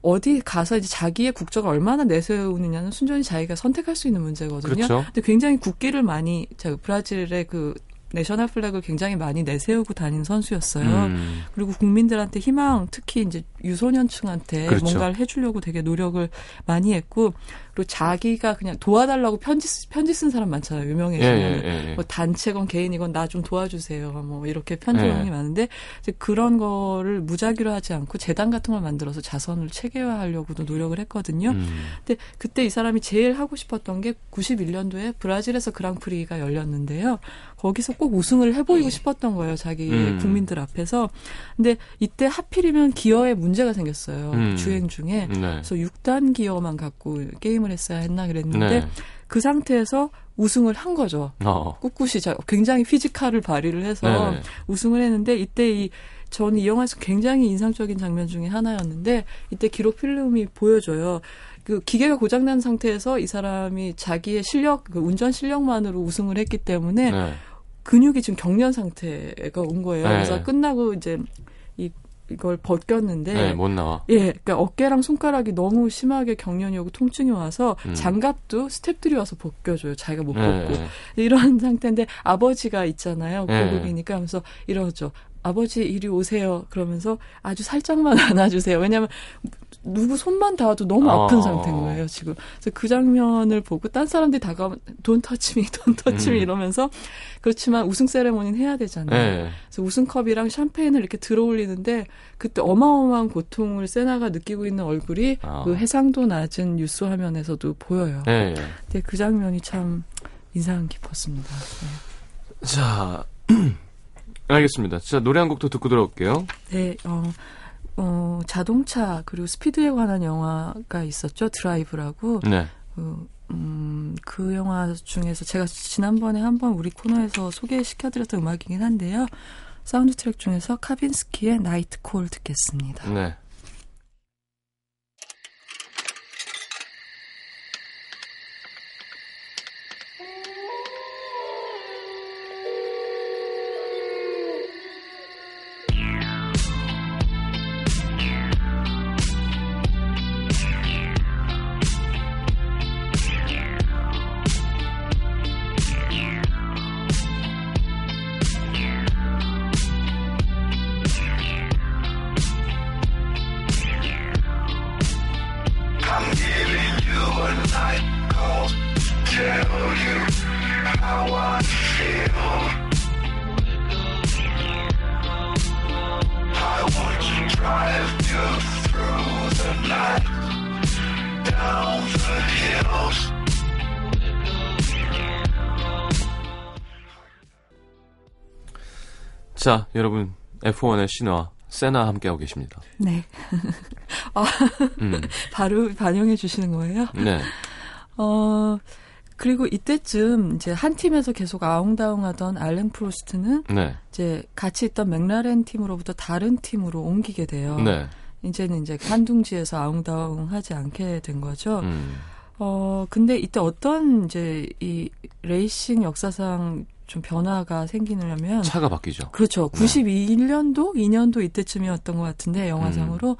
어디 가서 이제 자기의 국적을 얼마나 내세우느냐는 순전히 자기가 선택할 수 있는 문제거든요. 그렇죠. 근데 굉장히 국기를 많이 저 브라질의 그 내셔널 플래그를 굉장히 많이 내세우고 다니는 선수였어요. 음. 그리고 국민들한테 희망, 특히 이제 유소년층한테 그렇죠. 뭔가를 해주려고 되게 노력을 많이 했고, 그리고 자기가 그냥 도와달라고 편지 쓰- 편지 쓴 사람 많잖아요. 예, 유명해지면 예, 예, 예. 뭐 단체건 개인이건 나 좀 도와주세요. 뭐 이렇게 편지 예. 하는 게 많은데 이제 그런 거를 무작위로 하지 않고 재단 같은 걸 만들어서 자선을 체계화하려고도 노력을 했거든요. 음. 근데 그때 이 사람이 제일 하고 싶었던 게 91년도에 브라질에서 그랑프리가 열렸는데요. 거기서 꼭 우승을 해보이고 싶었던 거예요. 자기 음. 국민들 앞에서. 근데 이때 하필이면 기어에 문제가 생겼어요. 음. 주행 중에. 네. 그래서 6단 기어만 갖고 게임을 했어야 했나 그랬는데 네. 그 상태에서 우승을 한 거죠. 어. 꿋꿋이 자- 굉장히 피지컬을 발휘를 해서 네. 우승을 했는데 이때 이 저는 이 영화에서 굉장히 인상적인 장면 중에 하나였는데 이때 기록 필름이 보여줘요. 그 기계가 고장난 상태에서 이 사람이 자기의 실력, 그 운전 실력만으로 우승을 했기 때문에 네. 근육이 지금 경련 상태가 온 거예요. 네. 그래서 끝나고 이제 이 이걸 벗겼는데 네, 못 나와. 예, 그러니까 어깨랑 손가락이 너무 심하게 경련이 오고 통증이 와서 음. 장갑도 스탭들이 와서 벗겨줘요. 자기가 못 벗고 네. 이런 상태인데 아버지가 있잖아요. 네. 고국이니까 하면서 이러죠. 아버지 이리 오세요. 그러면서 아주 살짝만 안아주세요. 왜냐하면 누구 손만 닿아도 너무 아픈 어. 상태인 거예요 지금. 그래서 그 장면을 보고 딴 사람들이 다가오면 돈 터치미, 돈 터치미 음. 이러면서 그렇지만 우승 세레모니는 해야 되잖아요. 네. 그래서 우승컵이랑 샴페인을 이렇게 들어올리는데 그때 어마어마한 고통을 세나가 느끼고 있는 얼굴이 아. 그 해상도 낮은 뉴스 화면에서도 보여요. 네. 근데 그 장면이 참 인상 깊었습니다. 네. 자, 알겠습니다. 자, 노래 한 곡 더 듣고 들어올게요. 네, 어, 어, 자동차 그리고 스피드에 관한 영화가 있었죠. 드라이브라고. 네. 그, 음, 그 영화 중에서 제가 지난번에 한번 우리 코너에서 소개시켜드렸던 음악이긴 한데요. 사운드 트랙 중에서 카빈스키의 나이트 콜 듣겠습니다. 네. 자, 여러분, F1의 신화, 세나 함께하고 계십니다. 네. 아, 음. 바로 반영해 주시는 거예요? 네. 어, 그리고 이때쯤 이제 한 팀에서 계속 아웅다웅 하던 알랭 프로스트는 네. 이제 같이 있던 맥라렌 팀으로부터 다른 팀으로 옮기게 돼요. 네. 이제는 이제 한 둥지에서 아웅다웅 하지 않게 된 거죠. 음. 어, 근데 이때 어떤 이제 이 레이싱 역사상 좀 변화가 생기냐면 차가 바뀌죠. 그렇죠. 네. 91년도, 2년도 이때쯤이었던 것 같은데 영화상으로 음.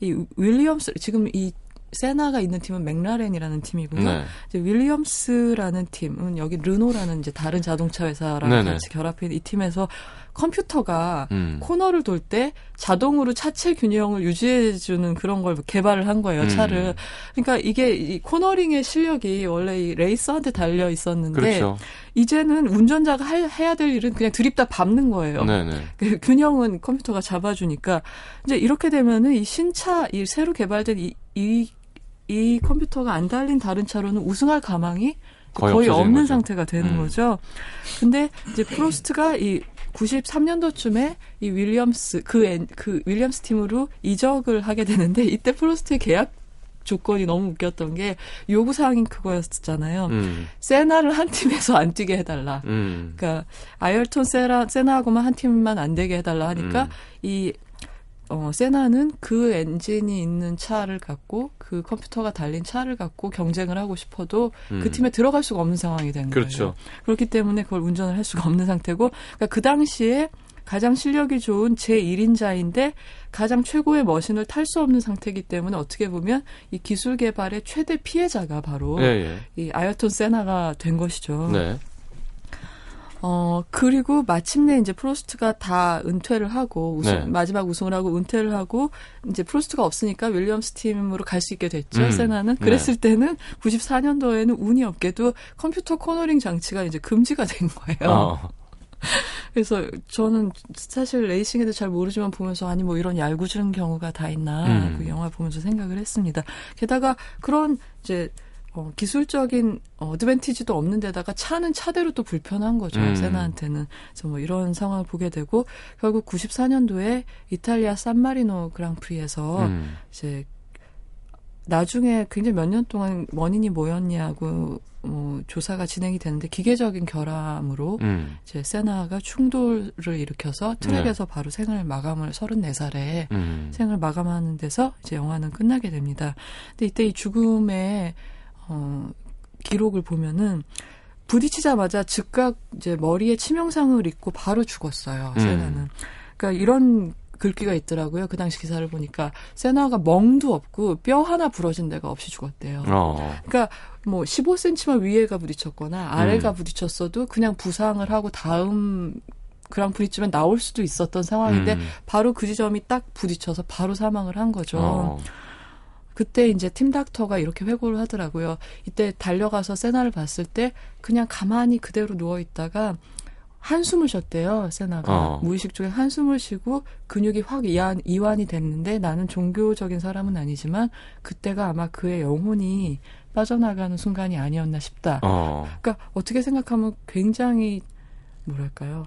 이 윌리엄스 지금 이 세나가 있는 팀은 맥라렌이라는 팀이고요. 네. 이제 윌리엄스라는 팀은 여기 르노라는 이제 다른 자동차 회사랑. 같이 결합해 이 팀에서 컴퓨터가 음. 코너를 돌 때 자동으로 차체 균형을 유지해주는 그런 걸 개발을 한 거예요, 음. 차를. 그러니까 이게 이 코너링의 실력이 원래 이 레이서한테 달려 있었는데 그렇죠. 이제는 운전자가 할- 해야 될 일은 그냥 들입다 밟는 거예요. 네네. 그 균형은 컴퓨터가 잡아주니까 이제 이렇게 되면은 이 신차 이 새로 개발된 이 이 이 컴퓨터가 안 달린 다른 차로는 우승할 가망이 거의 거의, 없는 거죠. 상태가 되는 음. 거죠. 근데 이제 프로스트가 이 93년도쯤에 이 윌리엄스 그, 엔- 그 윌리엄스 팀으로 이적을 하게 되는데 이때 프로스트의 계약 조건이 너무 웃겼던 게 요구 사항이 그거였잖아요. 음. 세나를 한 팀에서 안 뛰게 해달라. 음. 그러니까 아이얼톤 세라 세나하고만 한 팀만 안 되게 해달라 하니까 음. 이 어, 세나는 그 엔진이 있는 차를 갖고 그 컴퓨터가 달린 차를 갖고 경쟁을 하고 싶어도 음. 그 팀에 들어갈 수가 없는 상황이 된 그렇죠. 거예요. 그렇기 때문에 그걸 운전을 할 수가 없는 상태고 그러니까 그 당시에 가장 실력이 좋은 제1인자인데 가장 최고의 머신을 탈 수 없는 상태이기 때문에 어떻게 보면 이 기술 개발의 최대 피해자가 바로 예, 예. 이 아일톤 세나가 된 것이죠. 네. 어, 그리고 마침내 이제 프로스트가 다 은퇴를 하고, 우승, 네. 마지막 우승을 하고 은퇴를 하고, 이제 프로스트가 없으니까 윌리엄스 팀으로 갈 수 있게 됐죠, 음, 세나는. 네. 그랬을 때는 94년도에는 운이 없게도 컴퓨터 코너링 장치가 이제 금지가 된 거예요. 어. 그래서 저는 사실 레이싱에 대해 잘 모르지만 보면서 아니 뭐 이런 얄궂은 경우가 다 있나 음. 그 영화 보면서 생각을 했습니다. 게다가 그런 이제 어, 기술적인 어드밴티지도 없는 데다가 차는 차대로 또 불편한 거죠. 음. 세나한테는. 그래서 뭐 이런 상황을 보게 되고 결국 94년도에 이탈리아 산마리노 그랑프리에서 음. 이제 나중에 굉장히 몇 년 동안 원인이 뭐였냐고 뭐 조사가 진행이 되는데 기계적인 결함으로 음. 이제 세나가 충돌을 일으켜서 트랙에서 바로 생을 마감을 34살에 음. 생을 마감하는 데서 이제 영화는 끝나게 됩니다. 근데 이때 이 죽음의 어 기록을 보면은 부딪히자마자 즉각 이제 머리에 치명상을 입고 바로 죽었어요. 음. 세나는. 그러니까 이런 글귀가 있더라고요. 그 당시 기사를 보니까 세나가 멍도 없고 뼈 하나 부러진 데가 없이 죽었대요. 어. 그러니까 뭐 15cm만 위에가 부딪혔거나 아래가 음. 부딪혔어도 그냥 부상을 하고 다음 그랑프리쯤에 나올 수도 있었던 상황인데 음. 바로 그 지점이 딱 부딪혀서 바로 사망을 한 거죠. 어. 그때 이제 팀 닥터가 이렇게 회고를 하더라고요. 이때 달려가서 세나를 봤을 때 그냥 가만히 그대로 누워 있다가 한숨을 쉬었대요. 세나가 어. 무의식 중에 한숨을 쉬고 근육이 확 이완, 이완이 됐는데 나는 종교적인 사람은 아니지만 그때가 아마 그의 영혼이 빠져나가는 순간이 아니었나 싶다. 어. 그러니까 어떻게 생각하면 굉장히 뭐랄까요?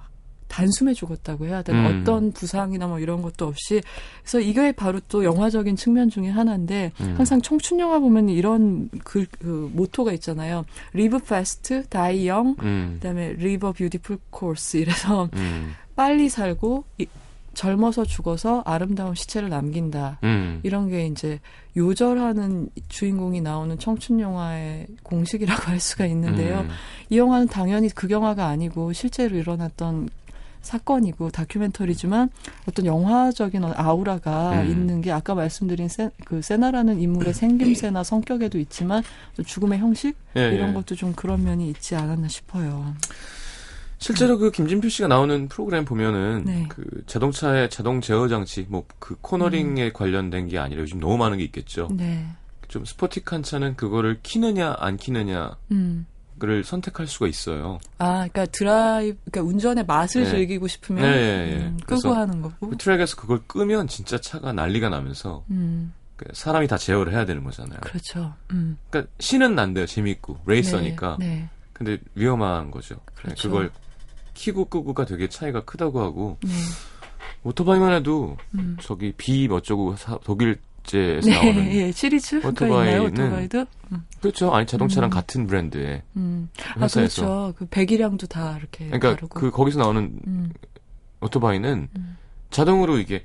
단숨에 죽었다고 해야 되나 음. 어떤 부상이나 뭐 이런 것도 없이 그래서 이게 바로 또 영화적인 측면 중에 하나인데 음. 항상 청춘 영화 보면 이런 그, 그 모토가 있잖아요. Live fast, die young, 음. 그다음에 a beautiful course 이래서 음. 빨리 살고 이- 젊어서 죽어서 아름다운 시체를 남긴다. 음. 이런 게 이제 요절하는 주인공이 나오는 청춘 영화의 공식이라고 할 수가 있는데요. 음. 이 영화는 당연히 극영화가 아니고 실제로 일어났던 사건이고 다큐멘터리지만 어떤 영화적인 어- 아우라가 음. 있는 게 아까 말씀드린 세, 그 세나라는 인물의 생김새나 성격에도 있지만 또 죽음의 형식 예, 이런 예. 것도 좀 그런 면이 있지 않았나 싶어요. 실제로 그 김진표 씨가 나오는 프로그램 보면은 네. 그 자동차의 자동 제어 장치 뭐 그 코너링에 관련된 게 아니라 요즘 너무 많은 게 있겠죠. 네. 좀 스포티한 차는 그거를 키느냐 안 키느냐 를 음. 선택할 수가 있어요. 아, 그러니까 드라이브, 그러니까 운전의 맛을 네. 즐기고 싶으면 네, 네, 네. 음, 끄고 하는 거고. 그 트랙에서 그걸 끄면 진짜 차가 난리가 나면서 음, 그 사람이 다 제어를 해야 되는 거잖아요. 그렇죠. 음. 그러니까 신은 난대요. 재밌고 레이서니까. 네, 네. 근데 위험한 거죠. 그렇죠. 그걸 키고 끄고가 되게 차이가 크다고 하고 네. 오토바이만 해도 음. 저기 비 어쩌고 사- 독일 제에서 네, 나오는 예, 시리즈가 오토바이는- 오토바이도? 음, 그렇죠. 아니 자동차랑 음. 같은 브랜드의 음. 아, 회사에서. 그렇죠. 그 배기량도 다 이렇게 그러니까 다르고. 그 거기서 나오는 음, 오토바이는 음. 자동으로 이게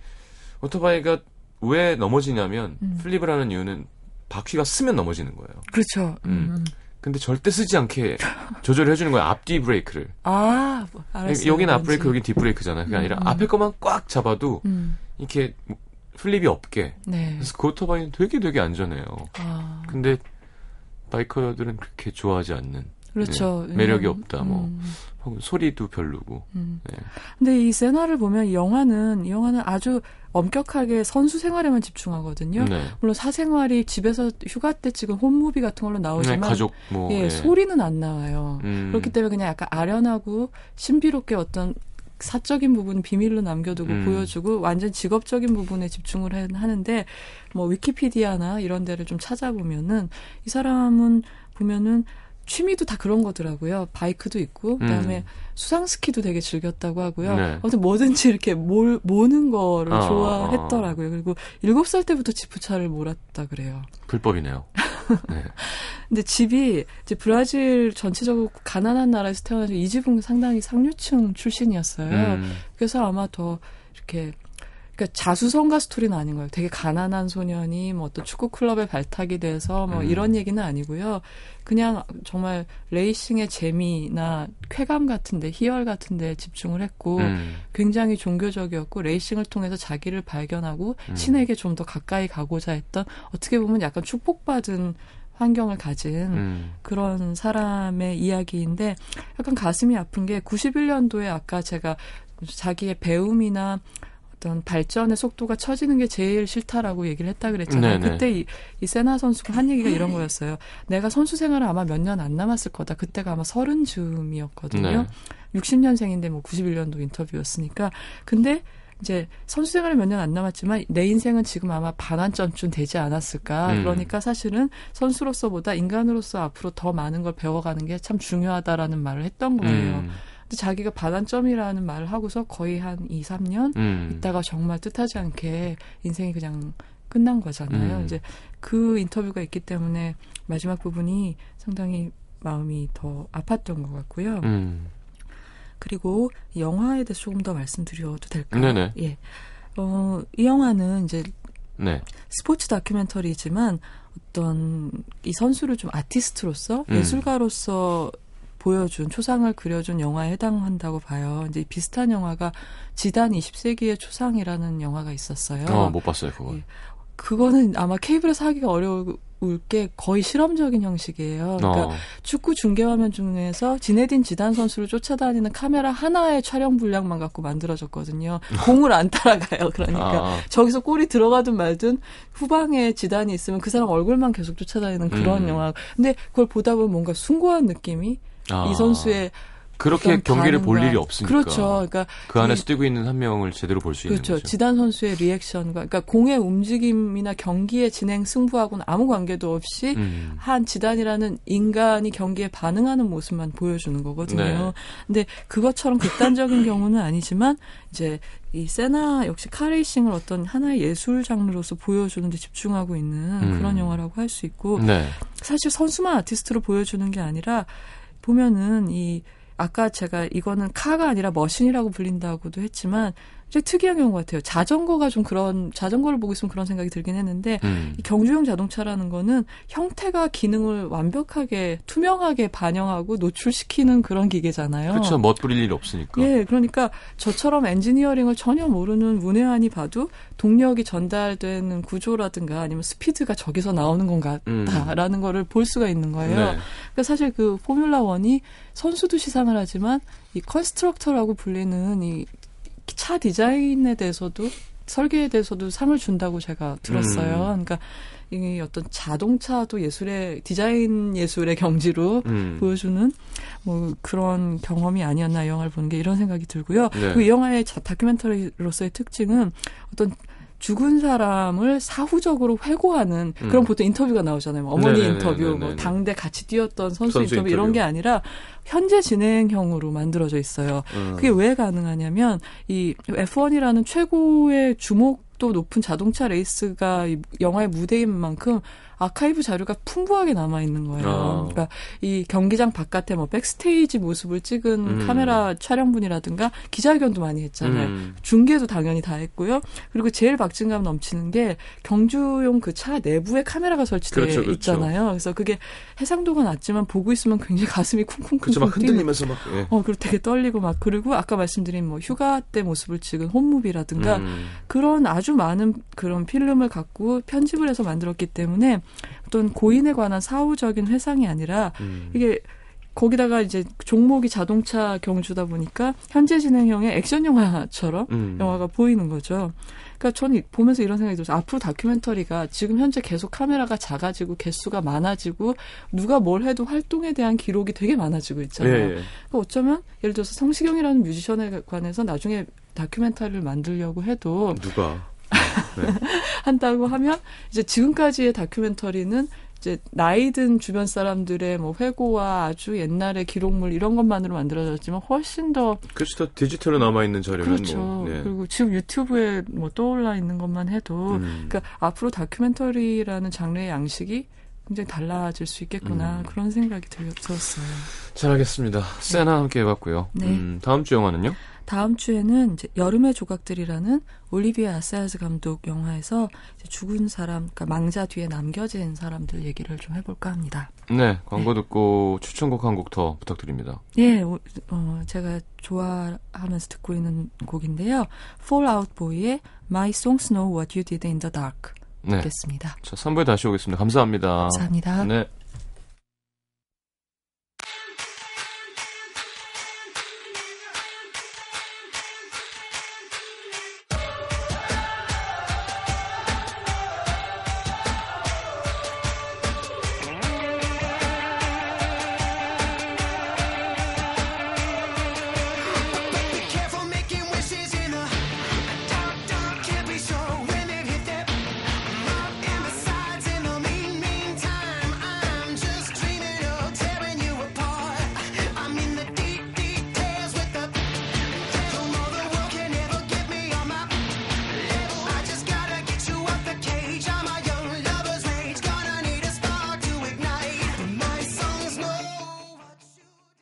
오토바이가 왜 넘어지냐면 음. slip을 하는 이유는 바퀴가 서면 넘어지는 거예요. 그렇죠. 음. 음. 근데 절대 서지 않게 조절을 해주는 거예요. 앞뒤 브레이크를. 아, 뭐, 알았어요. 여기는 앞. 브레이크, 여긴 뒷 브레이크잖아요. 그게 아니라. 앞에 것만 꽉 잡아도 음, 이렇게 뭐 플립이 없게. 네. 그래서 그 오토바이는 되게 되게 안전해요. 아, 근데 바이커들은 그렇게 좋아하지 않는. 그렇죠. 네, 매력이 왜냐면- 없다. 뭐 음. 소리도 별로고. 음. 네. 근데 이 세나를 보면 이 영화는 이 영화는 아주 엄격하게 선수 생활에만 집중하거든요. 네. 물론 사생활이 집에서 휴가 때 찍은 홈무비 같은 걸로 네, 나오지만 가족 뭐 예, 예. 소리는 안 나와요. 음. 그렇기 때문에 그냥 약간 아련하고 신비롭게 어떤 사적인 부분 비밀로 남겨두고 음. 보여주고 완전 직업적인 부분에 집중을 해- 하는데 뭐 위키피디아나 이런 데를 좀 찾아보면은 이 사람은 보면은 취미도 다 그런 거더라고요. 바이크도 있고 그다음에 음. 수상 스키도 되게 즐겼다고 하고요. 네. 아무튼 뭐든지 이렇게 몰, 모는 거를 어, 좋아했더라고요. 그리고 일곱 살 때부터 지프차를 몰았다 그래요. 불법이네요. 네. 근데 집이 이제 브라질 전체적으로 가난한 나라에서 태어나서 이 집은 상당히 상류층 출신이었어요. 음. 그래서 아마 더 이렇게 그러니까 자수성가 스토리는 아닌 거예요. 되게 가난한 소년이 뭐 어떤 축구 클럽에 발탁이 돼서 뭐 음. 이런 얘기는 아니고요. 그냥 정말 레이싱의 재미나 쾌감 같은데 희열 같은데 집중을 했고 음. 굉장히 종교적이었고 레이싱을 통해서 자기를 발견하고 음. 신에게 좀 더 가까이 가고자 했던 어떻게 보면 약간 축복받은 환경을 가진 음. 그런 사람의 이야기인데 약간 가슴이 아픈 게 91년도에 아까 제가 자기의 배움이나 어떤 발전의 속도가 처지는 게 제일 싫다라고 얘기를 했다 그랬잖아요. 네네. 그때 이, 이 세나 선수가 한 얘기가 이런 거였어요. 내가 선수 생활을 아마 몇 년 안 남았을 거다. 그때가 아마 서른 즈음이었거든요. 네. 60년생인데 뭐 91년도 인터뷰였으니까. 근데 이제 선수 생활이 몇년 안 남았지만 내 인생은 지금 아마 반환점쯤 되지 않았을까. 음. 그러니까 사실은 선수로서보다 인간으로서 앞으로 더 많은 걸 배워가는 게 참 중요하다라는 말을 했던 거예요. 음. 근데 자기가 반환점이라는 말을 하고서 거의 한 2, 3년 음. 있다가 정말 뜻하지 않게 인생이 그냥 끝난 거잖아요. 음. 이제 그 인터뷰가 있기 때문에 마지막 부분이 상당히 마음이 더 아팠던 것 같고요. 음. 그리고 이 영화에 대해서 조금 더 말씀드려도 될까요? 네네. 예. 어, 이 영화는 이제 네. 스포츠 다큐멘터리지만 어떤 이 선수를 좀 아티스트로서 음. 예술가로서 보여준 초상을 그려준 영화에 해당한다고 봐요. 이제 비슷한 영화가 지단 20세기의 초상이라는 영화가 있었어요. 어, 못 봤어요, 그거. 예. 그거는 아마 케이블에서 하기가 어려울 게 거의 실험적인 형식이에요. 그러니까 어. 축구 중계 화면 중에서 지네딘 지단 선수를 쫓아다니는 카메라 하나의 촬영 분량만 갖고 만들어졌거든요. 공을 안 따라가요. 그러니까 아. 저기서 골이 들어가든 말든 후방에 지단이 있으면 그 사람 얼굴만 계속 쫓아다니는 그런 음. 영화. 근데 그걸 보다 보면 뭔가 숭고한 느낌이 아. 이 선수의 그렇게 경기를 볼 일이 없으니까. 그렇죠. 그러니까 그 안에서 이- 뛰고 있는 한 명을 제대로 볼 수 있는 그렇죠. 거죠. 지단 선수의 리액션과 그러니까 공의 움직임이나 경기의 진행 승부하고는 아무 관계도 없이 음. 한 지단이라는 인간이 경기에 반응하는 모습만 보여주는 거거든요. 네. 근데 그것처럼 극단적인 경우는 아니지만 이제 이 세나 역시 카레이싱을 어떤 하나의 예술 장르로서 보여주는 데 집중하고 있는 음. 그런 영화라고 할 수 있고 네. 사실 선수만 아티스트로 보여주는 게 아니라 보면은 이 아까 제가 이거는 카가 아니라 머신이라고 불린다고도 했지만 좀 특이한 경우 같아요. 자전거가 좀 그런 자전거를 보고 있으면 그런 생각이 들긴 했는데 음. 이 경주용 자동차라는 거는 형태가 기능을 완벽하게 투명하게 반영하고 노출시키는 그런 기계잖아요. 그렇죠. 멋부릴 일 없으니까. 예, 그러니까 저처럼 엔지니어링을 전혀 모르는 문외한이 봐도 동력이 전달되는 구조라든가 아니면 스피드가 저기서 나오는 건 음. 같다라는 거를 볼 수가 있는 거예요. 네. 그러니까 사실 그 Formula One이 선수도 시상을 하지만 이 constructor라고 불리는 이 차 디자인에 대해서도 설계에 대해서도 상을 준다고 제가 들었어요. 음. 그러니까 이 어떤 자동차도 예술의 디자인 예술의 경지로 음. 보여주는 뭐 그런 경험이 아니었나 이 영화를 보는 게 이런 생각이 들고요. 네. 그리고 이 영화의 자- 다큐멘터리로서의 특징은 어떤 죽은 사람을 사후적으로 회고하는 음. 그런 보통 인터뷰가 나오잖아요. 뭐 어머니 네네네네네. 인터뷰, 뭐 당대 같이 뛰었던 선수, 선수 인터뷰, 이런 인터뷰. 게 아니라 현재 진행형으로 만들어져 있어요. 음. 그게 왜 가능하냐면 이 F1이라는 최고의 주목 도 높은 자동차 레이스가 이 영화의 무대인 만큼 아카이브 자료가 풍부하게 남아 있는 거예요. 아. 그러니까 이 경기장 바깥에 뭐 backstage 모습을 찍은 음. 카메라 촬영분이라든가 기자회견도 많이 했잖아요. 음. 중계도 당연히 다 했고요. 그리고 제일 박진감 넘치는 게 경주용 그 차 내부에 카메라가 설치되어 그렇죠, 그렇죠. 있잖아요. 그래서 그게 해상도가 낮지만 보고 있으면 굉장히 가슴이 쿵쿵쿵쿵 그렇죠. 막 흔들리면서 막. 예. 어, 그리고 되게 떨리고 막, 그리고 아까 말씀드린 뭐 휴가 때 모습을 찍은 홈무비라든가 음. 그런 아주 많은 그런 필름을 갖고 편집을 해서 만들었기 때문에 어떤 고인에 관한 사후적인 회상이 아니라 음. 이게 거기다가 이제 종목이 자동차 경주다 보니까 현재 진행형의 액션 영화처럼 음. 영화가 보이는 거죠. 그러니까 저는 이- 보면서 이런 생각이 들었어요. 앞으로 다큐멘터리가 지금 현재 계속 카메라가 작아지고 개수가 많아지고 누가 뭘 해도 활동에 대한 기록이 되게 많아지고 있잖아요. 예, 예. 그러니까 어쩌면 예를 들어서 성시경이라는 뮤지션에 관해서 나중에 다큐멘터리를 만들려고 해도 누가? 한다고 하면 이제 지금까지의 다큐멘터리는 이제 나이 든 주변 사람들의 뭐 회고와 아주 옛날의 기록물 이런 것만으로 만들어졌지만 훨씬 더 그렇죠. 더 디지털로 남아 있는 자료면 그렇죠. 뭐. 네. 그리고 지금 유튜브에 뭐 떠올라 있는 것만 해도 음. 그러니까 앞으로 다큐멘터리라는 장르의 양식이 굉장히 달라질 수 있겠구나 음. 그런 생각이 들- 들었어요. 잘 알겠습니다. 세나 함께 해봤고요. 네. 음, 다음 주 영화는요? 다음 주에는 이제 여름의 조각들이라는 올리비아 아사야스 감독 영화에서 죽은 사람, 그러니까 망자 뒤에 남겨진 사람들 얘기를 좀 해볼까 합니다. 네, 광고 듣고 추천곡 한 곡 더 부탁드립니다. 예, 오- 어, 제가 좋아하면서 듣고 있는 곡인데요. Fall Out Boy의 My Songs Know What You Did in the Dark 네. 듣겠습니다. 자, 3부에 다시 오겠습니다. 감사합니다. 감사합니다. 네.